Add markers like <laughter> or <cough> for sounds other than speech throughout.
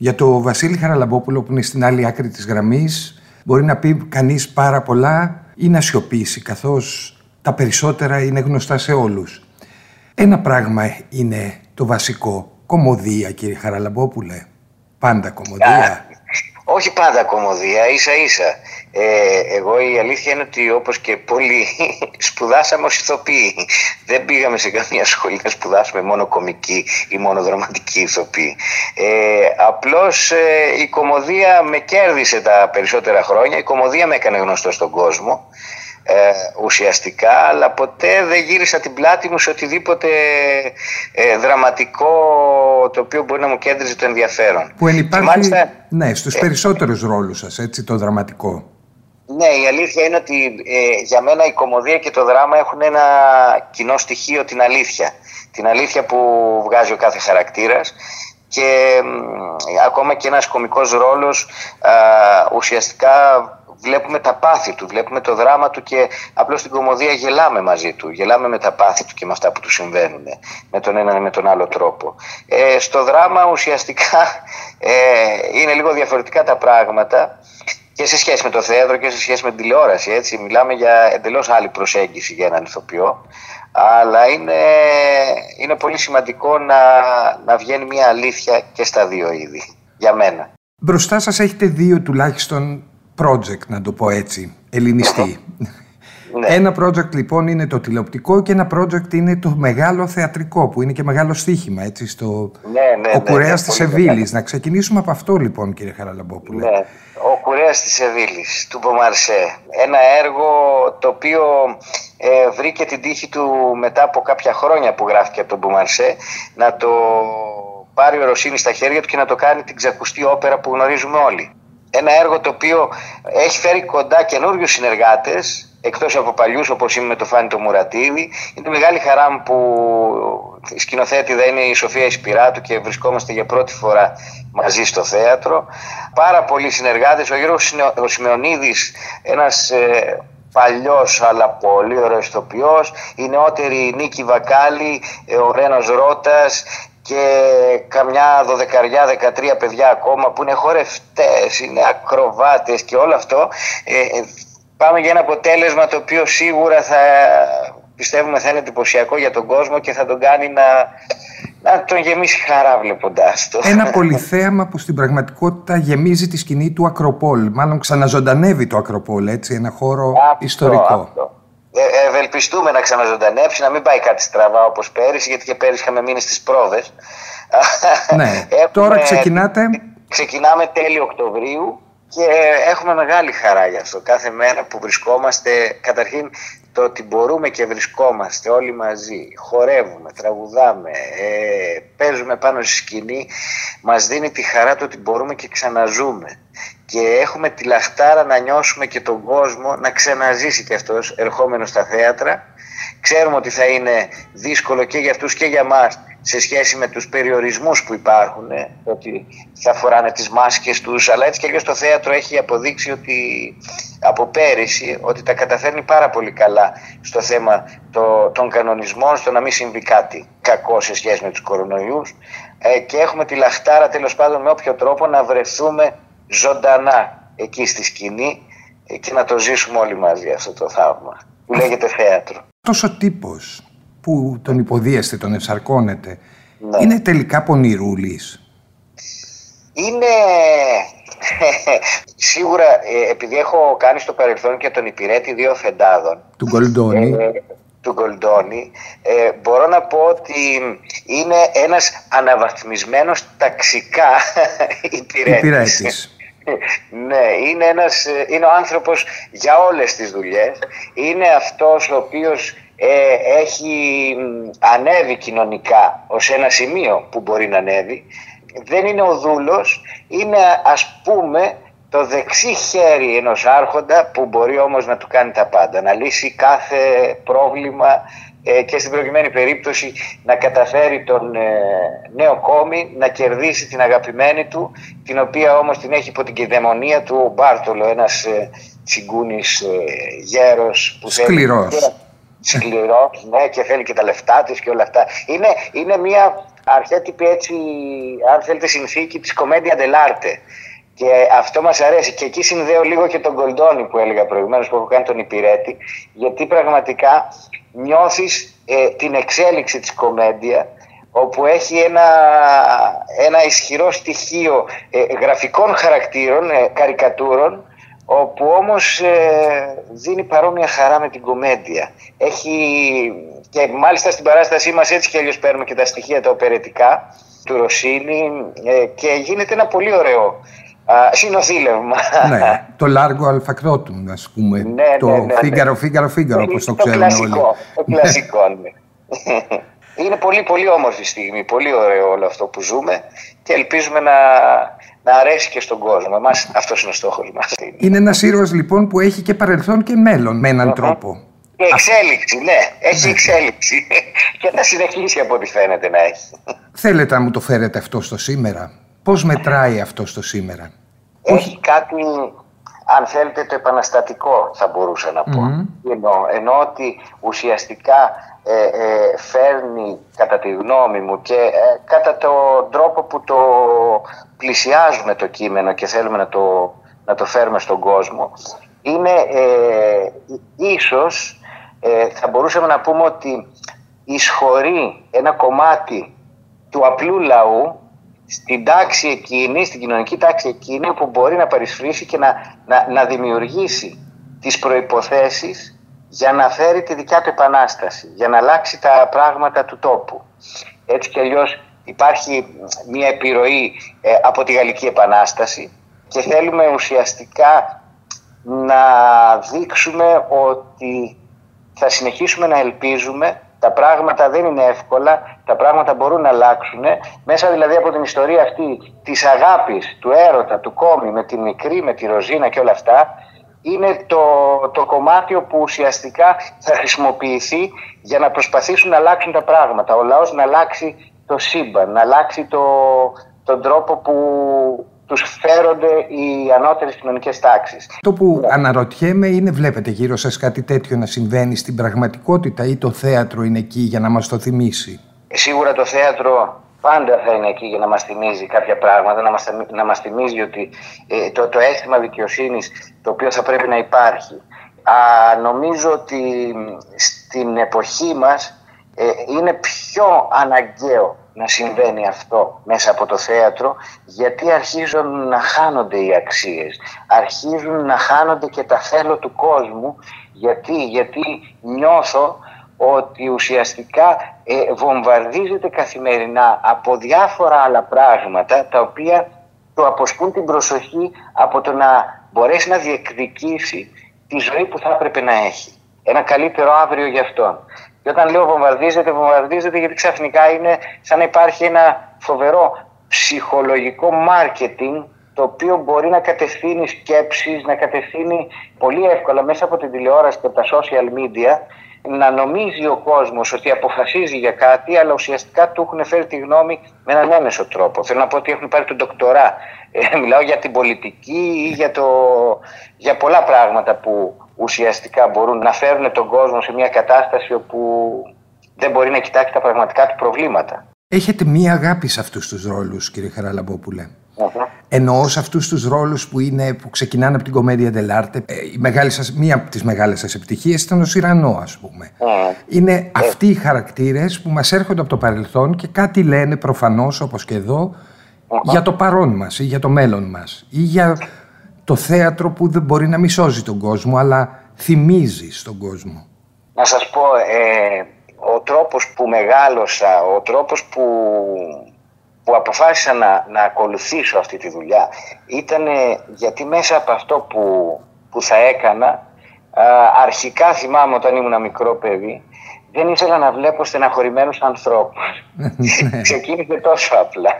Για το Βασίλη Χαραλαμπόπουλο που είναι στην άλλη άκρη της γραμμής μπορεί να πει κανείς πάρα πολλά ή να σιωπήσει καθώς τα περισσότερα είναι γνωστά σε όλους. Ένα πράγμα είναι το βασικό. Κομμωδία κύριε Χαραλαμπόπουλε. Πάντα κομμωδία. Όχι πάντα κομμωδία, ίσα ίσα. Ε, εγώ η αλήθεια είναι ότι όπως και πολλοί <laughs> σπουδάσαμε ως ηθοποιοί. Δεν πήγαμε σε καμία σχολή να σπουδάσουμε μόνο κομική ή μόνο δραματική ηθοποιή. Ε, απλώς ε, η κομμωδία με κέρδισε τα περισσότερα χρόνια, η κομμωδία με έκανε γνωστό στον κόσμο ε, ουσιαστικά, αλλά ποτέ δεν γύρισα την πλάτη μου σε οτιδήποτε ε, δραματικό το οποίο μπορεί να μου κέντριζε το ενδιαφέρον. Που ενυπάρχει, ναι, στους ε, περισσότερους ρόλους σας, έτσι, το δραματικό. Ναι, η αλήθεια είναι ότι ε, για μένα η κομμωδία και το δράμα έχουν ένα κοινό στοιχείο, την αλήθεια. Την αλήθεια που βγάζει ο κάθε χαρακτήρας και ακόμα και ένας κομικός ρόλος ουσιαστικά βλέπουμε τα πάθη του, βλέπουμε το δράμα του και απλώς στην κομμωδία γελάμε μαζί του. Γελάμε με τα πάθη του και με αυτά που του συμβαίνουν με τον ένα ή με τον άλλο τρόπο. Ε, στο δράμα ουσιαστικά ε, είναι λίγο διαφορετικά τα πράγματα και σε σχέση με το θέατρο και σε σχέση με την τηλεόραση. Έτσι. Μιλάμε για εντελώς άλλη προσέγγιση για έναν ηθοποιό. Αλλά είναι, είναι πολύ σημαντικό να, να βγαίνει μια αλήθεια και στα δύο είδη. Για μένα. Μπροστά σας έχετε δύο τουλάχιστον project, να το πω έτσι, ελληνιστή. Ναι. Ένα project λοιπόν είναι το τηλεοπτικό και ένα project είναι το μεγάλο θεατρικό που είναι και μεγάλο στοίχημα έτσι στο ναι, ναι, ο Κουρέας της Σεβίλης. Να ξεκινήσουμε από αυτό λοιπόν κύριε Χαραλαμπόπουλε. Ναι. Ο Κουρέας της Σεβίλης του Μπομαρσέ. Ένα έργο το οποίο ε, βρήκε την τύχη του μετά από κάποια χρόνια που γράφτηκε από τον Μπομαρσέ να το πάρει ο Ρωσίνης στα χέρια του και να το κάνει την ξακουστή όπερα που γνωρίζουμε όλοι ένα έργο το οποίο έχει φέρει κοντά καινούριους συνεργάτες, εκτός από παλιούς όπως είμαι με το Φάνη το Μουρατίδη. Είναι μεγάλη χαρά μου που η σκηνοθέτηδα είναι η Σοφία Ισπυράτου και βρισκόμαστε για πρώτη φορά μαζί στο θέατρο. Πάρα πολλοί συνεργάτες. Ο Γιώργος ο Σιμεωνίδης, ένας ε, παλιός αλλά πολύ ωραίος ηθοποιός, η νεότερη Νίκη Βακάλη, ε, ο Ρένος Ρώτας, και καμιά δωδεκαριά, δεκατρία παιδιά ακόμα που είναι χορευτές, είναι ακροβάτες και όλο αυτό ε, ε, πάμε για ένα αποτέλεσμα το οποίο σίγουρα θα πιστεύουμε θα είναι εντυπωσιακό για τον κόσμο και θα τον κάνει να, να τον γεμίσει χαρά βλέποντάς το. Ένα <laughs> πολυθέαμα που στην πραγματικότητα γεμίζει τη σκηνή του Ακροπόλ. Μάλλον ξαναζωντανεύει το Ακροπόλ, έτσι, ένα χώρο ιστορικό. Αυτό. Ε, ευελπιστούμε να ξαναζωντανέψει, να μην πάει κάτι στραβά όπως πέρυσι, γιατί και πέρυσι είχαμε μείνει στις πρόβε. Ναι, <laughs> τώρα ξεκινάτε. Ξεκινάμε τέλη Οκτωβρίου και έχουμε μεγάλη χαρά γι' αυτό. Κάθε μέρα που βρισκόμαστε, καταρχήν το ότι μπορούμε και βρισκόμαστε όλοι μαζί, χορεύουμε, τραγουδάμε, ε, παίζουμε πάνω στη σκηνή, μας δίνει τη χαρά το ότι μπορούμε και ξαναζούμε και έχουμε τη λαχτάρα να νιώσουμε και τον κόσμο να ξαναζήσει και αυτός ερχόμενος στα θέατρα. Ξέρουμε ότι θα είναι δύσκολο και για αυτούς και για μας σε σχέση με τους περιορισμούς που υπάρχουν, ε, ότι θα φοράνε τις μάσκες τους, αλλά έτσι και αλλιώς το θέατρο έχει αποδείξει ότι από πέρυσι ότι τα καταφέρνει πάρα πολύ καλά στο θέμα το, των κανονισμών, στο να μην συμβεί κάτι κακό σε σχέση με τους κορονοϊούς ε, και έχουμε τη λαχτάρα τέλος πάντων με όποιο τρόπο να βρεθούμε ζωντανά εκεί στη σκηνή και να το ζήσουμε όλοι μαζί αυτό το θαύμα που λέγεται θέατρο. Τόσο τύπος που τον υποδίεστε, τον ευσαρκώνετε, ναι. είναι τελικά πονηρούλης; Είναι <laughs> σίγουρα ε, επειδή έχω κάνει στο παρελθόν και τον υπηρέτη δύο φεντάδων. Του Γκολντόνι. Ε, του Γκολντόνι, ε, μπορώ να πω ότι είναι ένας αναβαθμισμένος ταξικά <laughs> υπηρέτης ναι, είναι, ένας, είναι ο άνθρωπος για όλες τις δουλειές. Είναι αυτός ο οποίος ε, έχει ανέβει κοινωνικά ως ένα σημείο που μπορεί να ανέβει. Δεν είναι ο δούλος, είναι ας πούμε το δεξί χέρι ενός άρχοντα που μπορεί όμως να του κάνει τα πάντα, να λύσει κάθε πρόβλημα ε, και στην προκειμένη περίπτωση να καταφέρει τον ε, νέο κόμι να κερδίσει την αγαπημένη του την οποία όμως την έχει υπό την κυδαιμονία του ο Μπάρτολο ένας ε, τσιγκούνης ε, γέρος που Σκληρός. Σκληρός, ναι, και θέλει και τα λεφτά της και όλα αυτά. Είναι, είναι μια αρχέτυπη έτσι, αν θέλετε, συνθήκη της κομμέντια dell'arte. Και αυτό μας αρέσει. Και εκεί συνδέω λίγο και τον Γκολντόνι που έλεγα προηγουμένως, που έχω κάνει τον υπηρέτη, γιατί πραγματικά νιώθεις ε, την εξέλιξη της κομμέντια όπου έχει ένα, ένα ισχυρό στοιχείο ε, γραφικών χαρακτήρων, ε, καρικατούρων, όπου όμως ε, δίνει παρόμοια χαρά με την κομμέντια. Έχει, και μάλιστα στην παράστασή μας έτσι και αλλιώς παίρνουμε και τα στοιχεία τα οπερετικά του Ρωσίνη και γίνεται ένα πολύ ωραίο συνοθήλευμα. Ναι, το Λάργο Αλφακρότουν, ας πούμε. Ναι, το ναι, ναι, Φίγκαρο, Φίγκαρο, Φίγκαρο, όπως το, ξέρουμε όλοι. Το κλασικό, ναι. Είναι πολύ πολύ όμορφη στιγμή, πολύ ωραίο όλο αυτό που ζούμε και ελπίζουμε να, να αρέσει και στον κόσμο. Εμάς αυτός είναι ο στόχος μας. Είναι ένας ήρωας λοιπόν που έχει και παρελθόν και μέλλον με έναν τρόπο. Και εξέλιξη, ναι, έχει ναι. εξέλιξη και θα συνεχίσει από ό,τι φαίνεται να έχει. Θέλετε να μου το φέρετε αυτό στο σήμερα; Πώς μετράει αυτό στο σήμερα; Έχει κάτι αν θέλετε το επαναστατικό θα μπορούσα να πω. Mm-hmm. Ενώ, ότι ουσιαστικά ε, ε, φέρνει κατά τη γνώμη μου και ε, κατά τον τρόπο που το πλησιάζουμε το κείμενο και θέλουμε να το, να το φέρουμε στον κόσμο είναι ε, ίσως θα μπορούσαμε να πούμε ότι εισχωρεί ένα κομμάτι του απλού λαού στην τάξη εκείνη, στην κοινωνική τάξη εκείνη που μπορεί να παρισφρήσει και να, να, να δημιουργήσει τις προϋποθέσεις για να φέρει τη δικιά του επανάσταση, για να αλλάξει τα πράγματα του τόπου. Έτσι κι αλλιώς υπάρχει μια επιρροή ε, από τη Γαλλική Επανάσταση και θέλουμε ουσιαστικά να δείξουμε ότι θα συνεχίσουμε να ελπίζουμε τα πράγματα δεν είναι εύκολα, τα πράγματα μπορούν να αλλάξουν. Μέσα δηλαδή από την ιστορία αυτή της αγάπης, του έρωτα, του κόμι με τη μικρή, με τη ροζίνα και όλα αυτά, είναι το, το κομμάτι που ουσιαστικά θα χρησιμοποιηθεί για να προσπαθήσουν να αλλάξουν τα πράγματα. Ο λαός να αλλάξει το σύμπαν, να αλλάξει το, τον τρόπο που τους φέρονται οι ανώτερες κοινωνικές τάξεις. Το που ναι. αναρωτιέμαι είναι βλέπετε γύρω σας κάτι τέτοιο να συμβαίνει στην πραγματικότητα ή το θέατρο είναι εκεί για να μας το θυμίσει; Σίγουρα το θέατρο πάντα θα είναι εκεί για να μας θυμίζει κάποια πράγματα, να μας, να μας θυμίζει ότι ε, το, το αίσθημα δικαιοσύνης το οποίο θα πρέπει να υπάρχει. Α, νομίζω ότι στην εποχή μας ε, είναι πιο αναγκαίο να συμβαίνει αυτό μέσα από το θέατρο γιατί αρχίζουν να χάνονται οι αξίες, αρχίζουν να χάνονται και τα θέλω του κόσμου γιατί, γιατί νιώθω ότι ουσιαστικά ε, βομβαρδίζεται καθημερινά από διάφορα άλλα πράγματα τα οποία του αποσπούν την προσοχή από το να μπορέσει να διεκδικήσει τη ζωή που θα έπρεπε να έχει. Ένα καλύτερο αύριο για αυτόν. Και όταν λέω βομβαρδίζεται, βομβαρδίζεται γιατί ξαφνικά είναι σαν να υπάρχει ένα φοβερό ψυχολογικό μάρκετινγκ το οποίο μπορεί να κατευθύνει σκέψεις, να κατευθύνει πολύ εύκολα μέσα από την τηλεόραση και από τα social media να νομίζει ο κόσμος ότι αποφασίζει για κάτι αλλά ουσιαστικά του έχουν φέρει τη γνώμη με έναν έμεσο τρόπο. Θέλω να πω ότι έχουν πάρει τον ντοκτορά. Ε, μιλάω για την πολιτική ή για, το, για πολλά πράγματα που ουσιαστικά μπορούν να φέρουν τον κόσμο σε μια κατάσταση όπου δεν μπορεί να κοιτάξει τα πραγματικά του προβλήματα. Έχετε μία αγάπη σε αυτούς τους ρόλους, κύριε Χαραλαμπόπουλε. Uh-huh. Εννοώ σε αυτούς τους ρόλους που, είναι, που ξεκινάνε από την κομμέντια Dell'arte. Ε, η μεγάλη σας, μία από τις μεγάλες σας επιτυχίες ήταν ο Σιρανό, ας πούμε. Είναι αυτοί οι χαρακτήρες που μας έρχονται από το παρελθόν και κάτι λένε προφανώς, όπως και εδώ, για το παρόν μας ή για το μέλλον μας ή για το θέατρο που δεν μπορεί να μη σώζει τον κόσμο, αλλά θυμίζει στον κόσμο. Να σας πω, ε, ο τρόπος που μεγάλωσα, ο τρόπος που, που αποφάσισα να, να ακολουθήσω αυτή τη δουλειά ήταν γιατί μέσα από αυτό που, που θα έκανα, αρχικά θυμάμαι όταν ήμουν μικρό παιδί, δεν ήθελα να βλέπω στεναχωρημένους ανθρώπους. Ναι. Ξεκίνησε τόσο απλά.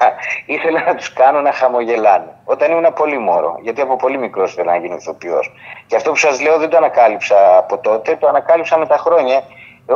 Ήθελα να τους κάνω να χαμογελάνε. Όταν ήμουν πολύ μόρο, γιατί από πολύ μικρός ήθελα να γίνω ηθοποιός. Και αυτό που σας λέω δεν το ανακάλυψα από τότε, το ανακάλυψα με τα χρόνια.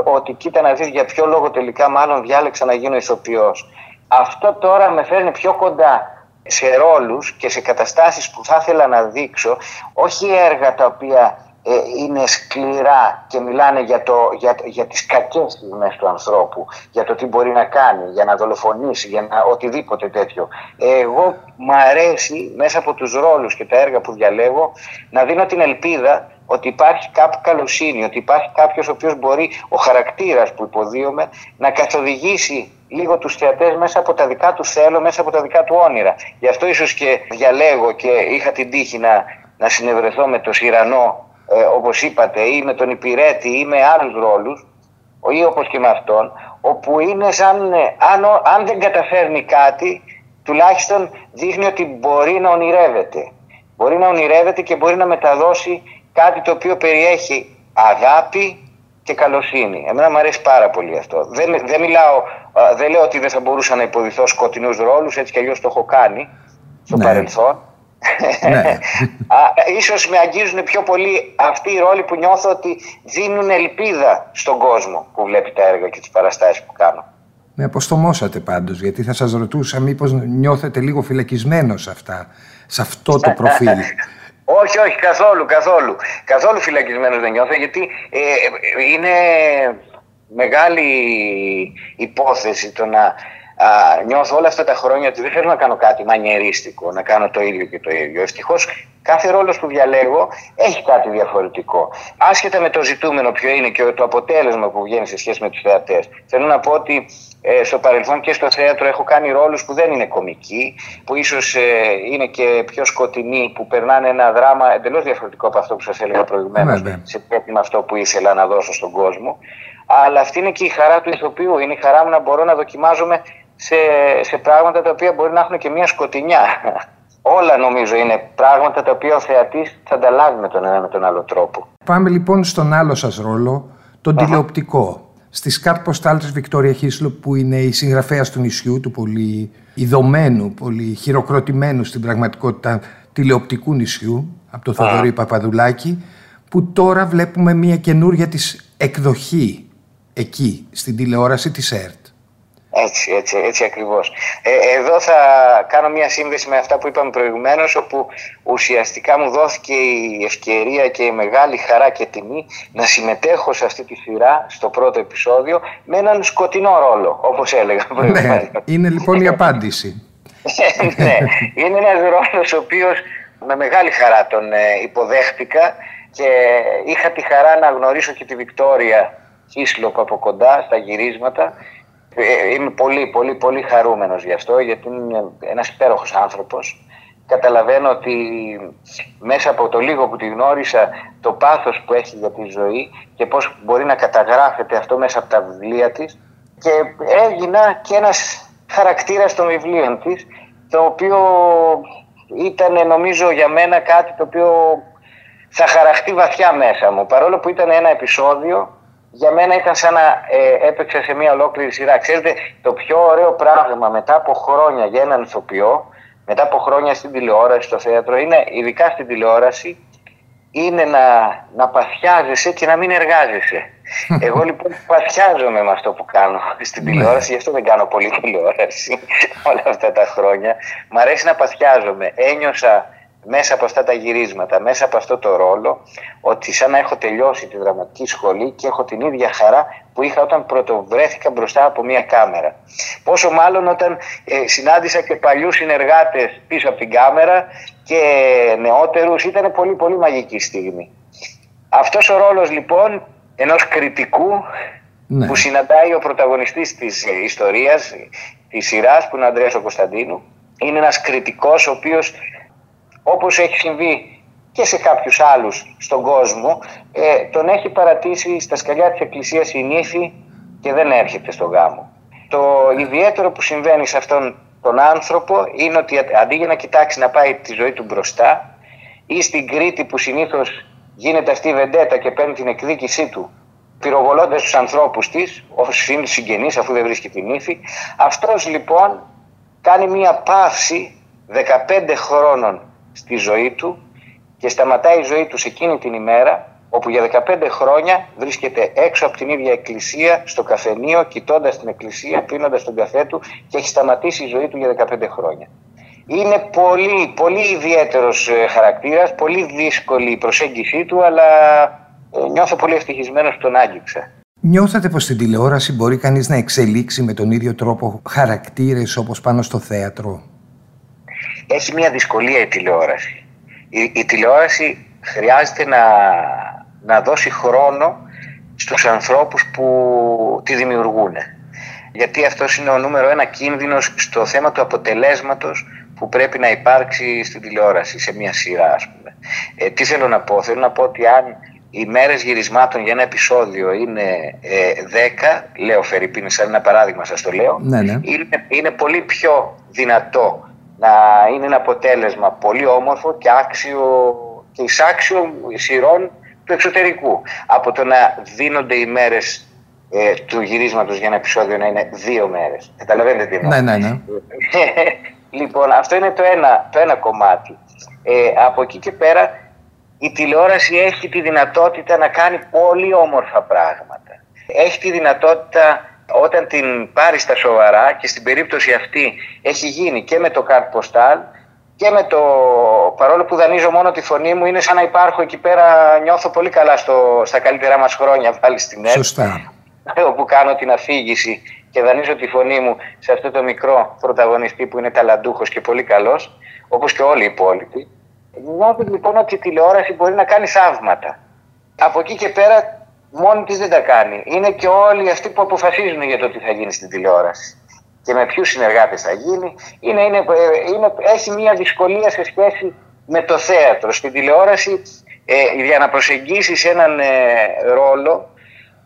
Ότι κοίτα να δεις για ποιο λόγο τελικά μάλλον διάλεξα να γίνω ηθοποιός. Αυτό τώρα με φέρνει πιο κοντά σε ρόλους και σε καταστάσεις που θα ήθελα να δείξω, όχι έργα τα οποία ε, είναι σκληρά και μιλάνε για, το, για, για τις κακές στιγμές του ανθρώπου, για το τι μπορεί να κάνει, για να δολοφονήσει, για να, οτιδήποτε τέτοιο. Εγώ μου αρέσει μέσα από τους ρόλους και τα έργα που διαλέγω να δίνω την ελπίδα ότι υπάρχει κάποια καλοσύνη, ότι υπάρχει κάποιος ο οποίος μπορεί, ο χαρακτήρας που υποδίωμε, να καθοδηγήσει λίγο τους θεατές μέσα από τα δικά τους θέλω, μέσα από τα δικά του όνειρα. Γι' αυτό ίσως και διαλέγω και είχα την τύχη να, να συνευρεθώ με τον Σιρανό, ε, όπως είπατε, ή με τον Υπηρέτη ή με άλλους ρόλους, ή όπως και με αυτόν, όπου είναι σαν, ε, αν, αν δεν καταφέρνει κάτι, τουλάχιστον δείχνει ότι μπορεί να ονειρεύεται. Μπορεί να ονειρεύεται και μπορεί να μεταδώσει κάτι το οποίο περιέχει αγάπη και καλοσύνη. Εμένα μου αρέσει πάρα πολύ αυτό. Δεν, δεν, μιλάω, δεν λέω ότι δεν θα μπορούσα να υποδηθώ σκοτεινούς ρόλους, έτσι κι αλλιώς το έχω κάνει στο ναι. παρελθόν. Ναι. <laughs> ίσως με αγγίζουν πιο πολύ αυτοί οι ρόλοι που νιώθω ότι δίνουν ελπίδα στον κόσμο που βλέπει τα έργα και τις παραστάσεις που κάνω. Με αποστομώσατε πάντως, γιατί θα σας ρωτούσα μήπως νιώθετε λίγο φυλακισμένος σε αυτά, σε αυτό το <laughs> προφίλ. Όχι, όχι, καθόλου, καθόλου. Καθόλου φυλακισμένος δεν νιώθω, γιατί ε, είναι μεγάλη υπόθεση το να νιώθω όλα αυτά τα χρόνια ότι δεν θέλω να κάνω κάτι μανιερίστικο, να κάνω το ίδιο και το ίδιο. Ευτυχώς κάθε ρόλος που διαλέγω έχει κάτι διαφορετικό. Άσχετα με το ζητούμενο ποιο είναι και το αποτέλεσμα που βγαίνει σε σχέση με τους θεατές. Θέλω να πω ότι ε, στο παρελθόν και στο θέατρο έχω κάνει ρόλους που δεν είναι κομικοί, που ίσως ε, είναι και πιο σκοτεινοί, που περνάνε ένα δράμα εντελώς διαφορετικό από αυτό που σας έλεγα προηγουμένως, ναι, σε με αυτό που ήθελα να δώσω στον κόσμο. Αλλά αυτή είναι και η χαρά του ηθοποιού, είναι η χαρά μου να μπορώ να δοκιμάζομαι σε, σε πράγματα τα οποία μπορεί να έχουν και μια σκοτεινιά. <laughs> Όλα νομίζω είναι πράγματα τα οποία ο θεατής θα ανταλλάγει με τον ένα με τον άλλο τρόπο. Πάμε λοιπόν στον άλλο σας ρόλο, τον τηλεοπτικό στη Σκάρτ Ποστάλ της Βικτόρια Χίσλο που είναι η συγγραφέας του νησιού, του πολύ ειδωμένου, πολύ χειροκροτημένου στην πραγματικότητα τηλεοπτικού νησιού, από το Θοδωρή Παπαδουλάκη, που τώρα βλέπουμε μια καινούρια της εκδοχή εκεί, στην τηλεόραση της ΕΡΤ. Έτσι, έτσι, έτσι ακριβώς. Ε, εδώ θα κάνω μια σύνδεση με αυτά που είπαμε προηγουμένως, όπου ουσιαστικά μου δόθηκε η ευκαιρία και η μεγάλη χαρά και τιμή να συμμετέχω σε αυτή τη σειρά, στο πρώτο επεισόδιο, με έναν σκοτεινό ρόλο, όπως έλεγα ναι, προηγουμένως. Ναι, είναι λοιπόν η απάντηση. <laughs> ναι, είναι ένας ρόλος ο οποίος με μεγάλη χαρά τον ε, υποδέχτηκα και είχα τη χαρά να γνωρίσω και τη Βικτόρια Χίσλοπ από κοντά στα γυρίσματα ε, είμαι πολύ, πολύ, πολύ χαρούμενος γι' αυτό, γιατί είναι ένας υπέροχος άνθρωπος. Καταλαβαίνω ότι μέσα από το λίγο που τη γνώρισα, το πάθος που έχει για τη ζωή και πώς μπορεί να καταγράφεται αυτό μέσα από τα βιβλία της και έγινα και ένας χαρακτήρας των βιβλίων της, το οποίο ήταν νομίζω για μένα κάτι το οποίο θα χαραχτεί βαθιά μέσα μου. Παρόλο που ήταν ένα επεισόδιο για μένα ήταν σαν να ε, έπαιξα σε μια ολόκληρη σειρά. Ξέρετε, το πιο ωραίο πράγμα μετά από χρόνια για έναν ηθοποιό, μετά από χρόνια στην τηλεόραση, στο θέατρο, είναι ειδικά στην τηλεόραση, είναι να, να παθιάζεσαι και να μην εργάζεσαι. <laughs> Εγώ λοιπόν παθιάζομαι με αυτό που κάνω στην τηλεόραση, γι' αυτό δεν κάνω πολύ τηλεόραση <laughs> όλα αυτά τα χρόνια. Μ' αρέσει να παθιάζομαι. Ένιωσα μέσα από αυτά τα γυρίσματα, μέσα από αυτό το ρόλο, ότι σαν να έχω τελειώσει τη δραματική σχολή και έχω την ίδια χαρά που είχα όταν πρωτοβρέθηκα μπροστά από μια κάμερα. Πόσο μάλλον όταν ε, συνάντησα και παλιούς συνεργάτες πίσω από την κάμερα και νεότερους, ήταν πολύ πολύ μαγική στιγμή. Αυτός ο ρόλος λοιπόν ενός κριτικού ναι. που συναντάει ο πρωταγωνιστής της ιστορίας, της σειράς που είναι ο Ανδρέας ο Κωνσταντίνου, είναι ένας κριτικός ο οποίος όπως έχει συμβεί και σε κάποιους άλλους στον κόσμο, ε, τον έχει παρατήσει στα σκαλιά της Εκκλησίας η νύφη και δεν έρχεται στο γάμο. Το ιδιαίτερο που συμβαίνει σε αυτόν τον άνθρωπο είναι ότι αντί για να κοιτάξει να πάει τη ζωή του μπροστά ή στην Κρήτη που συνήθως γίνεται αυτή η βεντέτα και παίρνει την εκδίκησή του πυροβολώντας τους ανθρώπους της, όσου είναι συγγενείς, αφού δεν βρίσκει την ύφη. Αυτός λοιπόν κάνει μία παύση 15 χρόνων στη ζωή του και σταματάει η ζωή του σε εκείνη την ημέρα όπου για 15 χρόνια βρίσκεται έξω από την ίδια εκκλησία, στο καφενείο, κοιτώντας την εκκλησία, πίνοντας τον καφέ του και έχει σταματήσει η ζωή του για 15 χρόνια. Είναι πολύ, πολύ ιδιαίτερος ε, χαρακτήρας, πολύ δύσκολη η προσέγγιση του, αλλά ε, νιώθω πολύ ευτυχισμένος που τον άγγιξα. Νιώθατε πως στην τηλεόραση μπορεί κανείς να εξελίξει με τον ίδιο τρόπο χαρακτήρες όπως πάνω στο θέατρο; Έχει μια δυσκολία η τηλεόραση. Η, η τηλεόραση χρειάζεται να, να δώσει χρόνο στους ανθρώπους που τη δημιουργούν. Γιατί αυτός είναι ο νούμερο ένα κίνδυνος στο θέμα του αποτελέσματος που πρέπει να υπάρξει στην τηλεόραση, σε μια σειρά ας πούμε. Ε, τι θέλω να πω, θέλω να πω ότι αν οι μέρες γυρισμάτων για ένα επεισόδιο είναι ε, 10, λέω Φερρυπίνη σαν ένα παράδειγμα σας το λέω, ναι, ναι. Είναι, είναι πολύ πιο δυνατό να είναι ένα αποτέλεσμα πολύ όμορφο και άξιο και εισάξιο σειρών του εξωτερικού. Από το να δίνονται οι μέρες ε, του γυρίσματος για ένα επεισόδιο να είναι δύο μέρες. Καταλαβαίνετε τι Ναι, ναι, ναι. <laughs> λοιπόν, αυτό είναι το ένα, το ένα κομμάτι. Ε, από εκεί και πέρα η τηλεόραση έχει τη δυνατότητα να κάνει πολύ όμορφα πράγματα. Έχει τη δυνατότητα όταν την πάρεις στα σοβαρά και στην περίπτωση αυτή έχει γίνει και με το Card Postal και με το παρόλο που δανείζω μόνο τη φωνή μου είναι σαν να υπάρχω εκεί πέρα νιώθω πολύ καλά στο, στα καλύτερά μας χρόνια πάλι στην ΕΡΤ Σωστά. <laughs> όπου κάνω την αφήγηση και δανείζω τη φωνή μου σε αυτό το μικρό πρωταγωνιστή που είναι ταλαντούχος και πολύ καλός όπως και όλοι οι υπόλοιποι Νιώθω λοιπόν ότι η τηλεόραση μπορεί να κάνει θαύματα. Από εκεί και πέρα μόνη της δεν τα κάνει. Είναι και όλοι αυτοί που αποφασίζουν για το τι θα γίνει στην τηλεόραση. Και με ποιους συνεργάτες θα γίνει. Είναι, είναι, είναι, έχει μια δυσκολία σε σχέση με το θέατρο. Στην τηλεόραση, ε, για να προσεγγίσεις έναν ε, ρόλο,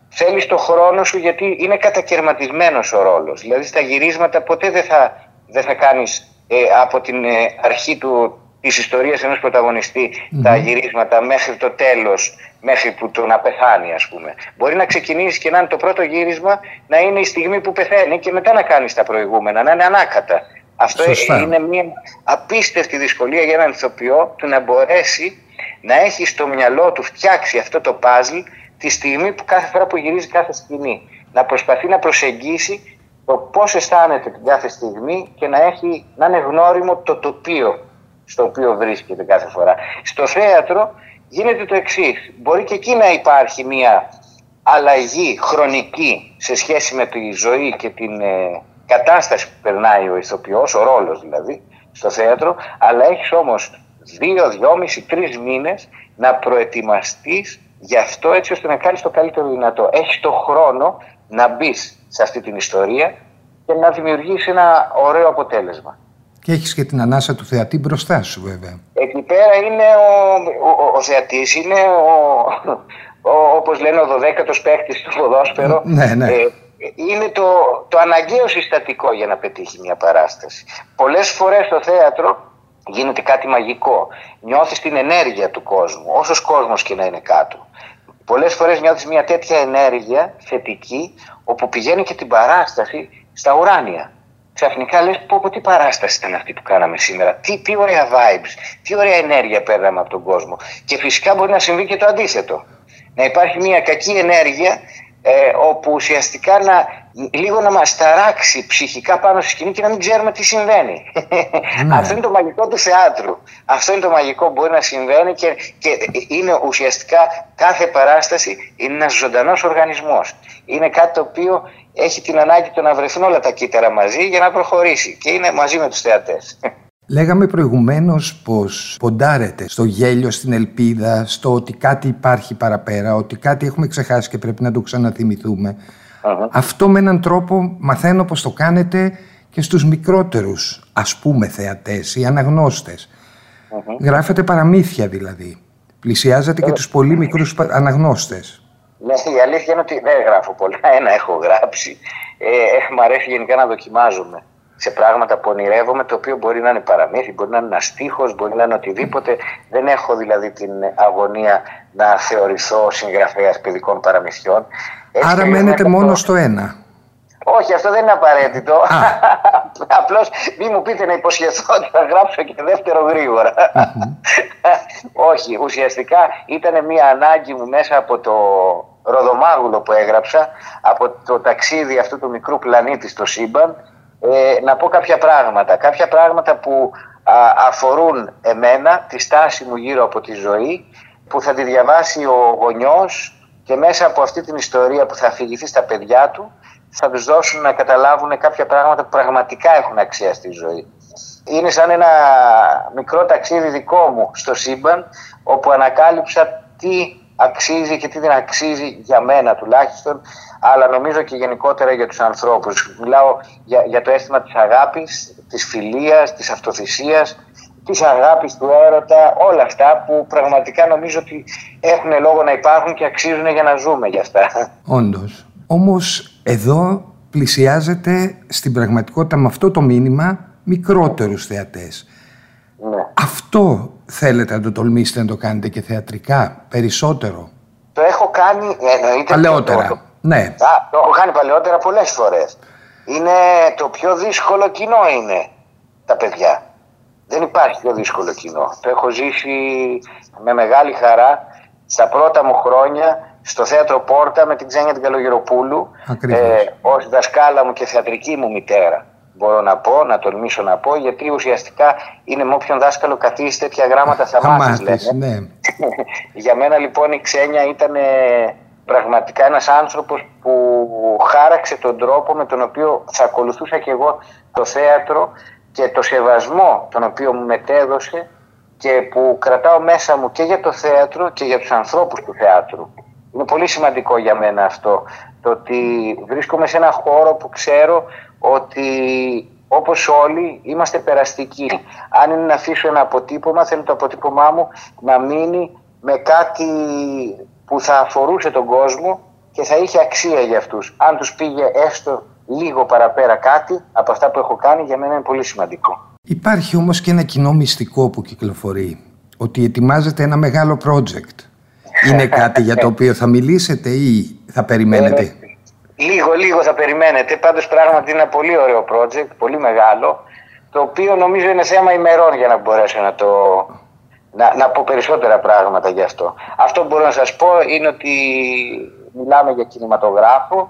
θέλεις το χρόνο σου γιατί είναι κατακαιρματισμένος ο ρόλος. Δηλαδή στα γυρίσματα ποτέ δεν θα, δεν θα κάνεις ε, από την ε, αρχή του της ιστορίας ενός τα γυρίσματα μέχρι το τέλος, μέχρι που το να πεθάνει, ας πούμε. Μπορεί να ξεκινήσεις και να είναι το πρώτο γύρισμα να είναι η στιγμή που πεθαίνει και μετά να κάνεις τα προηγούμενα, να είναι ανάκατα. Αυτό είναι μια απίστευτη δυσκολία για έναν ηθοποιό του να μπορέσει να έχει στο μυαλό του φτιάξει αυτό το παζλ τη στιγμή που κάθε φορά που γυρίζει κάθε σκηνή. Να προσπαθεί να προσεγγίσει το πώς αισθάνεται την κάθε στιγμή και να, έχει, να είναι γνώριμο το τοπίο στο οποίο βρίσκεται κάθε φορά. Στο θέατρο γίνεται το εξής. Μπορεί και εκεί να υπάρχει μια αλλαγή χρονική σε σχέση με τη ζωή και την ε, κατάσταση που περνάει ο ηθοποιός, ο ρόλος δηλαδή, στο θέατρο, αλλά έχεις όμως δύο, δυόμιση, τρεις μήνες να προετοιμαστείς γι' αυτό έτσι ώστε να κάνεις το καλύτερο δυνατό. Έχεις το χρόνο να μπεις σε αυτή την ιστορία και να δημιουργήσει ένα ωραίο αποτέλεσμα. Και έχεις και την ανάσα του θεατή μπροστά σου βέβαια. Εκεί πέρα είναι ο, ο, ο θεατής, είναι ο, ο, όπως λένε ο δωδέκατος παίχτης του ποδόσφαιρο. Ναι, ναι. Ε, είναι το, το αναγκαίο συστατικό για να πετύχει μια παράσταση. Πολλές φορές στο θέατρο γίνεται κάτι μαγικό. Νιώθεις την ενέργεια του κόσμου, όσος κόσμος και να είναι κάτω. Πολλές φορές νιώθεις μια τέτοια ενέργεια θετική, όπου πηγαίνει και την παράσταση στα ουράνια ξαφνικά λες πω, πω τι παράσταση ήταν αυτή που κάναμε σήμερα. Τι, τι ωραία vibes, τι ωραία ενέργεια παίρναμε από τον κόσμο. Και φυσικά μπορεί να συμβεί και το αντίθετο. Να υπάρχει μια κακή ενέργεια ε, όπου ουσιαστικά να, λίγο να μας ταράξει ψυχικά πάνω στη σκηνή και να μην ξέρουμε τι συμβαίνει. Ναι. Αυτό είναι το μαγικό του θεάτρου. Αυτό είναι το μαγικό που μπορεί να συμβαίνει και, και είναι ουσιαστικά κάθε παράσταση είναι ένας ζωντανός οργανισμός. Είναι κάτι το οποίο έχει την ανάγκη του να βρεθούν όλα τα κύτταρα μαζί για να προχωρήσει και είναι μαζί με τους θεατές. Λέγαμε προηγουμένως πως ποντάρετε στο γέλιο, στην ελπίδα, στο ότι κάτι υπάρχει παραπέρα, ότι κάτι έχουμε ξεχάσει και πρέπει να το ξαναθυμηθούμε. Αυτό με έναν τρόπο μαθαίνω πως το κάνετε και στους μικρότερους ας πούμε θεατές ή αναγνώστες. Γράφετε παραμύθια δηλαδή. Πλησιάζετε και τους πολύ μικρούς αναγνώστες. Ναι, η αλήθεια είναι ότι δεν γράφω πολλά. Ένα έχω γράψει. Ε, μου αρέσει γενικά να δοκιμάζομαι σε πράγματα που ονειρεύομαι, το οποίο μπορεί να είναι παραμύθι, μπορεί να είναι ένας στίχος, μπορεί να είναι οτιδήποτε. Δεν έχω δηλαδή την αγωνία να θεωρηθώ συγγραφέας παιδικών παραμυθιών. Έτσι Άρα μένετε μόνο στο ένα. Όχι, αυτό δεν είναι απαραίτητο. <laughs> Απλώς μην μου πείτε να υποσχεθώ ότι θα γράψω και δεύτερο <laughs> Όχι, ουσιαστικά ήταν μια ανάγκη μου μέσα από το Ροδομάγουλο που έγραψα, από το ταξίδι αυτού του μικρού πλανήτη στο σύμπαν, ε, να πω κάποια πράγματα. Κάποια πράγματα που αφορούν εμένα, τη στάση μου γύρω από τη ζωή, που θα τη διαβάσει ο γονιός και μέσα από αυτή την ιστορία που θα αφηγηθεί στα παιδιά του θα τους δώσουν να καταλάβουν κάποια πράγματα που πραγματικά έχουν αξία στη ζωή. Είναι σαν ένα μικρό ταξίδι δικό μου στο σύμπαν όπου ανακάλυψα τι αξίζει και τι δεν αξίζει για μένα τουλάχιστον αλλά νομίζω και γενικότερα για τους ανθρώπους. Μιλάω για, για το αίσθημα της αγάπης, της φιλίας, της αυτοθυσίας, της αγάπης του έρωτα, όλα αυτά που πραγματικά νομίζω ότι έχουν λόγο να υπάρχουν και αξίζουν για να ζούμε γι' αυτά. Όντως. Όμως εδώ πλησιάζεται στην πραγματικότητα με αυτό το μήνυμα μικρότερους θεατές. Ναι. Αυτό θέλετε να το τολμήσετε να το κάνετε και θεατρικά, περισσότερο; Το έχω κάνει, εννοείται. Παλαιότερα. Το, ναι. Α, το έχω κάνει παλαιότερα πολλές φορές. Είναι το πιο δύσκολο κοινό είναι τα παιδιά. Δεν υπάρχει πιο δύσκολο κοινό. Το έχω ζήσει με μεγάλη χαρά στα πρώτα μου χρόνια στο θέατρο Πόρτα με την Ξένια την Καλογεροπούλου ε, ως δασκάλα μου και θεατρική μου μητέρα μπορώ να πω, να τολμήσω να πω γιατί ουσιαστικά είναι με όποιον δάσκαλο καθίσεις τέτοια γράμματα θα, θα μάθεις, μάθεις ναι. <laughs> Για μένα λοιπόν η Ξένια ήταν πραγματικά ένας άνθρωπος που χάραξε τον τρόπο με τον οποίο θα ακολουθούσα και εγώ το θέατρο και το σεβασμό τον οποίο μου μετέδωσε και που κρατάω μέσα μου και για το θέατρο και για τους ανθρώπους του θέατρου. Είναι πολύ σημαντικό για μένα αυτό, το ότι βρίσκομαι σε ένα χώρο που ξέρω ότι όπως όλοι είμαστε περαστικοί. Αν είναι να αφήσω ένα αποτύπωμα, θέλω το αποτύπωμά μου να μείνει με κάτι που θα αφορούσε τον κόσμο και θα είχε αξία για αυτούς. Αν τους πήγε έστω λίγο παραπέρα κάτι από αυτά που έχω κάνει, για μένα είναι πολύ σημαντικό. Υπάρχει όμως και ένα κοινό μυστικό που κυκλοφορεί, ότι ετοιμάζεται ένα μεγάλο project. <laughs> Είναι κάτι για το οποίο θα μιλήσετε ή θα περιμένετε; Ε, λίγο, λίγο θα περιμένετε. Πάντως πράγματι είναι ένα πολύ ωραίο project, πολύ μεγάλο, το οποίο νομίζω είναι θέμα ημερών για να μπορέσω να το... Να, να πω περισσότερα πράγματα γι' αυτό. Αυτό που μπορώ να σας πω είναι ότι μιλάμε για κινηματογράφο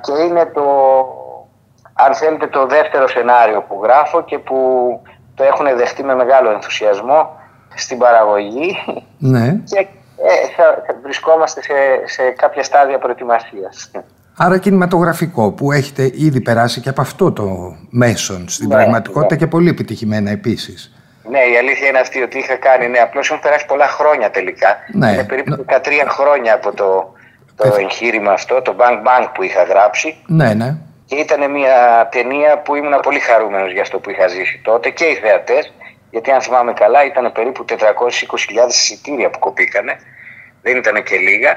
και είναι το, αν θέλετε, το δεύτερο σενάριο που γράφω και που το έχουν δεχτεί με μεγάλο ενθουσιασμό στην παραγωγή ναι. και ε, θα, βρισκόμαστε σε, σε κάποια στάδια προετοιμασίας. Άρα κινηματογραφικό που έχετε ήδη περάσει και από αυτό το μέσον στην ναι, πραγματικότητα ναι. και πολύ επιτυχημένα επίσης. Ναι, η αλήθεια είναι αυτή ότι είχα κάνει, ναι, απλώς έχουν περάσει πολλά χρόνια τελικά. Ναι. Είναι περίπου 13 χρόνια από το, το εγχείρημα αυτό, το Bang Bang που είχα γράψει. Ναι, ναι. Και ήταν μια ταινία που ήμουν πολύ χαρούμενος για αυτό που είχα ζήσει τότε και οι θεατές, γιατί αν θυμάμαι καλά ήταν περίπου 420.000 εισιτήρια που κοπήκανε, δεν ήταν και λίγα.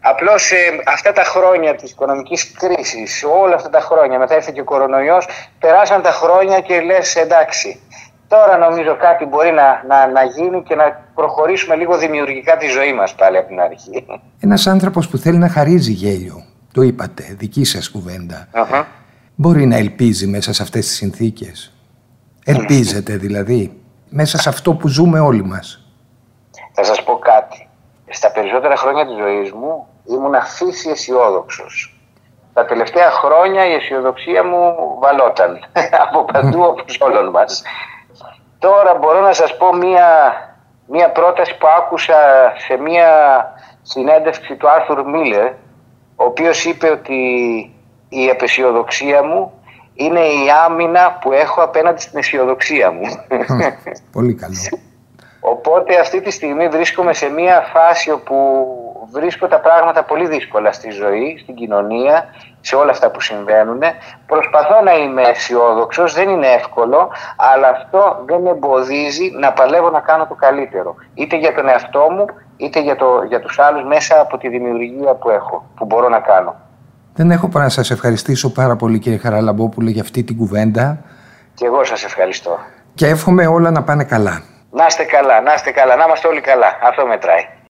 Απλώς ε, αυτά τα χρόνια της οικονομικής κρίσης, όλα αυτά τα χρόνια, μετά ήρθε και ο κορονοϊός, περάσαν τα χρόνια και λες εντάξει, τώρα νομίζω κάτι μπορεί να, να, να γίνει και να προχωρήσουμε λίγο δημιουργικά τη ζωή μας πάλι από την αρχή. Ένας άνθρωπος που θέλει να χαρίζει γέλιο, το είπατε, δική σας κουβέντα, μπορεί να ελπίζει μέσα σε αυτές τις συνθήκες; Ελπίζετε δηλαδή, μέσα σε αυτό που ζούμε όλοι μας. Θα σας πω κάτι. Στα περισσότερα χρόνια της ζωής μου ήμουν αφήσει αισιόδοξος. Τα τελευταία χρόνια η αισιοδοξία μου βαλόταν <laughs> από παντού όπως όλων μας. Τώρα μπορώ να σας πω μία, μία πρόταση που άκουσα σε μία συνέντευξη του Άρθουρ Μίλλερ, ο οποίος είπε ότι η απεσιοδοξία μου είναι η άμυνα που έχω απέναντι στην αισιοδοξία μου. Πολύ καλό. Οπότε αυτή τη στιγμή βρίσκομαι σε μία φάση όπου βρίσκω τα πράγματα πολύ δύσκολα στη ζωή, στην κοινωνία, σε όλα αυτά που συμβαίνουν. Προσπαθώ να είμαι αισιόδοξος, δεν είναι εύκολο, αλλά αυτό δεν με εμποδίζει να παλεύω να κάνω το καλύτερο. Είτε για τον εαυτό μου, είτε για, το, για τους άλλους μέσα από τη δημιουργία που έχω, που μπορώ να κάνω. Δεν έχω παρά να σας ευχαριστήσω πάρα πολύ κύριε Χαραλαμπόπουλε για αυτή την κουβέντα. Και εγώ σας ευχαριστώ. Και εύχομαι όλα να πάνε καλά. Να είστε καλά, να είστε καλά, να είμαστε όλοι καλά. Αυτό μετράει.